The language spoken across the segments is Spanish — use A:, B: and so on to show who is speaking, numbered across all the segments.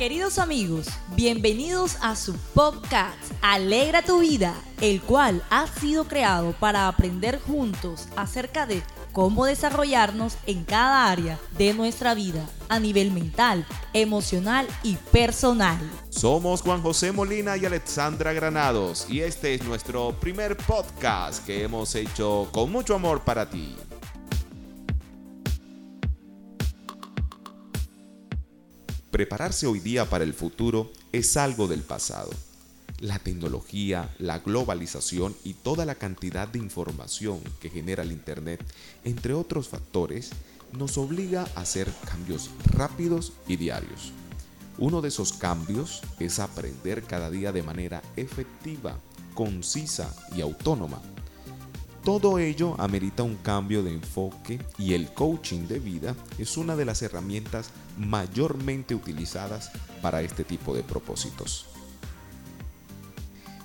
A: Queridos amigos, bienvenidos a su podcast Alegra tu vida, el cual ha sido creado para aprender juntos acerca de cómo desarrollarnos en cada área de nuestra vida a nivel mental, emocional y personal.
B: Somos Juan José Molina y Alexandra Granados y este es nuestro primer podcast que hemos hecho con mucho amor para ti. Prepararse hoy día para el futuro es algo del pasado. La tecnología, la globalización y toda la cantidad de información que genera el Internet, entre otros factores, nos obliga a hacer cambios rápidos y diarios. Uno de esos cambios es aprender cada día de manera efectiva, concisa y autónoma. Todo ello amerita un cambio de enfoque y el coaching de vida es una de las herramientas mayormente utilizadas para este tipo de propósitos.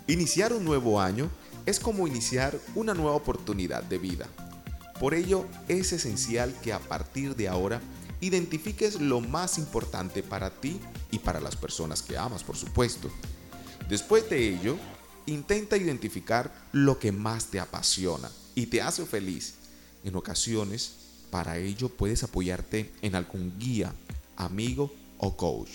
B: Iniciar un nuevo año es como iniciar una nueva oportunidad de vida. Por ello es esencial que a partir de ahora identifiques lo más importante para ti y para las personas que amas, por supuesto. Después de ello, intenta identificar lo que más te apasiona y te hace feliz. En ocasiones, para ello puedes apoyarte en algún guía, amigo o coach.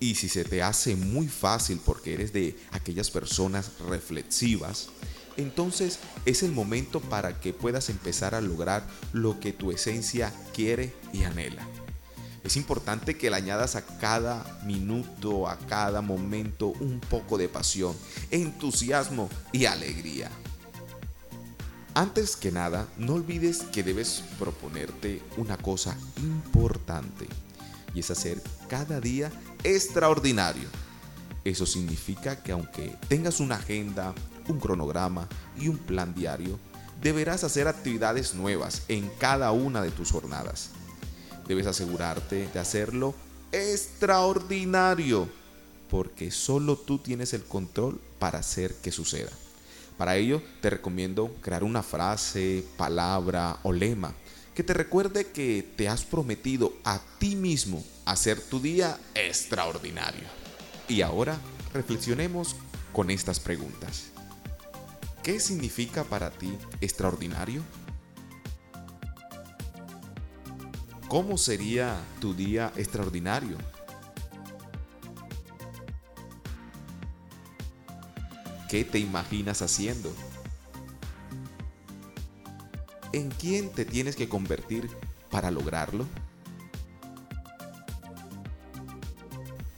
B: Y si se te hace muy fácil porque eres de aquellas personas reflexivas, entonces es el momento para que puedas empezar a lograr lo que tu esencia quiere y anhela. Es importante que le añadas a cada minuto, a cada momento un poco de pasión, entusiasmo y alegría. Antes que nada, no olvides que debes proponerte una cosa importante y es hacer cada día extraordinario. Eso significa que aunque tengas una agenda, un cronograma y un plan diario, deberás hacer actividades nuevas en cada una de tus jornadas. Debes asegurarte de hacerlo extraordinario, porque solo tú tienes el control para hacer que suceda. Para ello te recomiendo crear una frase, palabra o lema que te recuerde que te has prometido a ti mismo hacer tu día extraordinario. Y ahora reflexionemos con estas preguntas. ¿Qué significa para ti extraordinario? ¿Cómo sería tu día extraordinario? ¿Qué te imaginas haciendo? ¿En quién te tienes que convertir para lograrlo?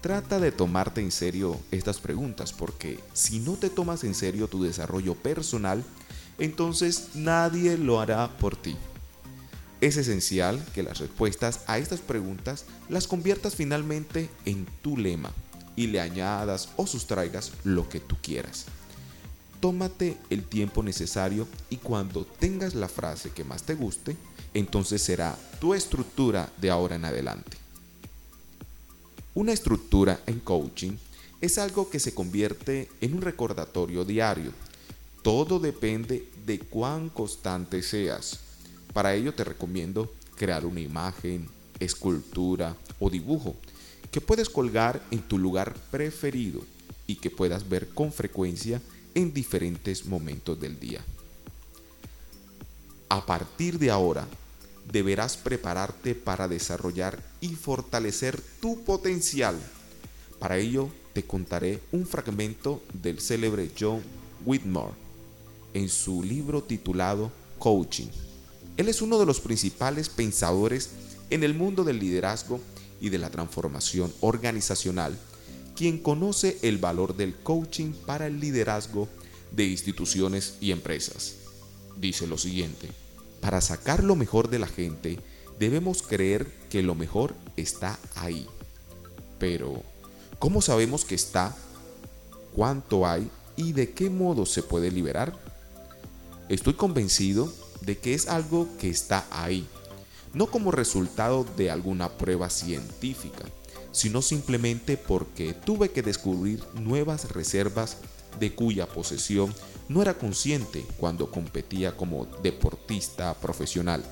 B: Trata de tomarte en serio estas preguntas porque si no te tomas en serio tu desarrollo personal, entonces nadie lo hará por ti. Es esencial que las respuestas a estas preguntas las conviertas finalmente en tu lema y le añadas o sustraigas lo que tú quieras. Tómate el tiempo necesario y cuando tengas la frase que más te guste, entonces será tu estructura de ahora en adelante. Una estructura en coaching es algo que se convierte en un recordatorio diario. Todo depende de cuán constante seas. Para ello te recomiendo crear una imagen, escultura o dibujo que puedes colgar en tu lugar preferido y que puedas ver con frecuencia en diferentes momentos del día. A partir de ahora, deberás prepararte para desarrollar y fortalecer tu potencial. Para ello, te contaré un fragmento del célebre John Whitmore en su libro titulado Coaching. Él es uno de los principales pensadores en el mundo del liderazgo y de la transformación organizacional quien conoce el valor del coaching para el liderazgo de instituciones y empresas. Dice lo siguiente, para sacar lo mejor de la gente, debemos creer que lo mejor está ahí. Pero, ¿cómo sabemos que está? ¿Cuánto hay? ¿Y de qué modo se puede liberar? Estoy convencido de que es algo que está ahí, no como resultado de alguna prueba científica, sino simplemente porque tuve que descubrir nuevas reservas de cuya posesión no era consciente cuando competía como deportista profesional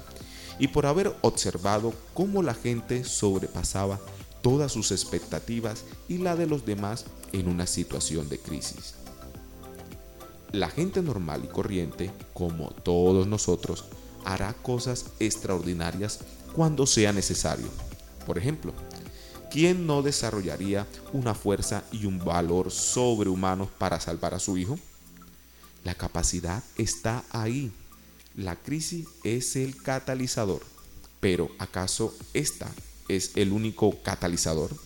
B: y por haber observado cómo la gente sobrepasaba todas sus expectativas y la de los demás en una situación de crisis. La gente normal y corriente, como todos nosotros, hará cosas extraordinarias cuando sea necesario. Por ejemplo, ¿quién no desarrollaría una fuerza y un valor sobrehumanos para salvar a su hijo? La capacidad está ahí. La crisis es el catalizador. Pero ¿acaso esta es el único catalizador?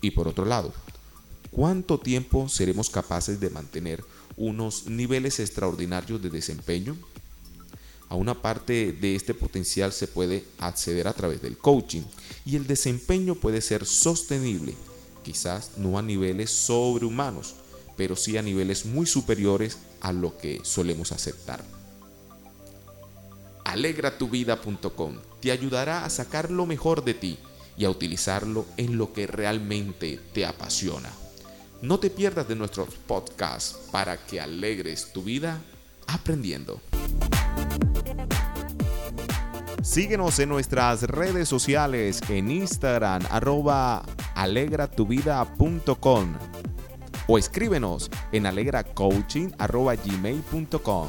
B: Y por otro lado, ¿cuánto tiempo seremos capaces de mantener unos niveles extraordinarios de desempeño? A una parte de este potencial se puede acceder a través del coaching y el desempeño puede ser sostenible, quizás no a niveles sobrehumanos, pero sí a niveles muy superiores a lo que solemos aceptar. Alegratuvida.com te ayudará a sacar lo mejor de ti y a utilizarlo en lo que realmente te apasiona. No te pierdas de nuestros podcasts para que alegres tu vida aprendiendo. Síguenos en nuestras redes sociales en Instagram arroba alegratuvida.com o escríbenos en alegracoaching.gmail.com.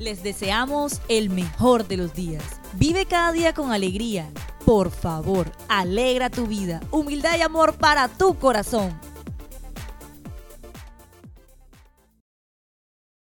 A: Les deseamos el mejor de los días. Vive cada día con alegría. Por favor, alegra tu vida. Humildad y amor para tu corazón.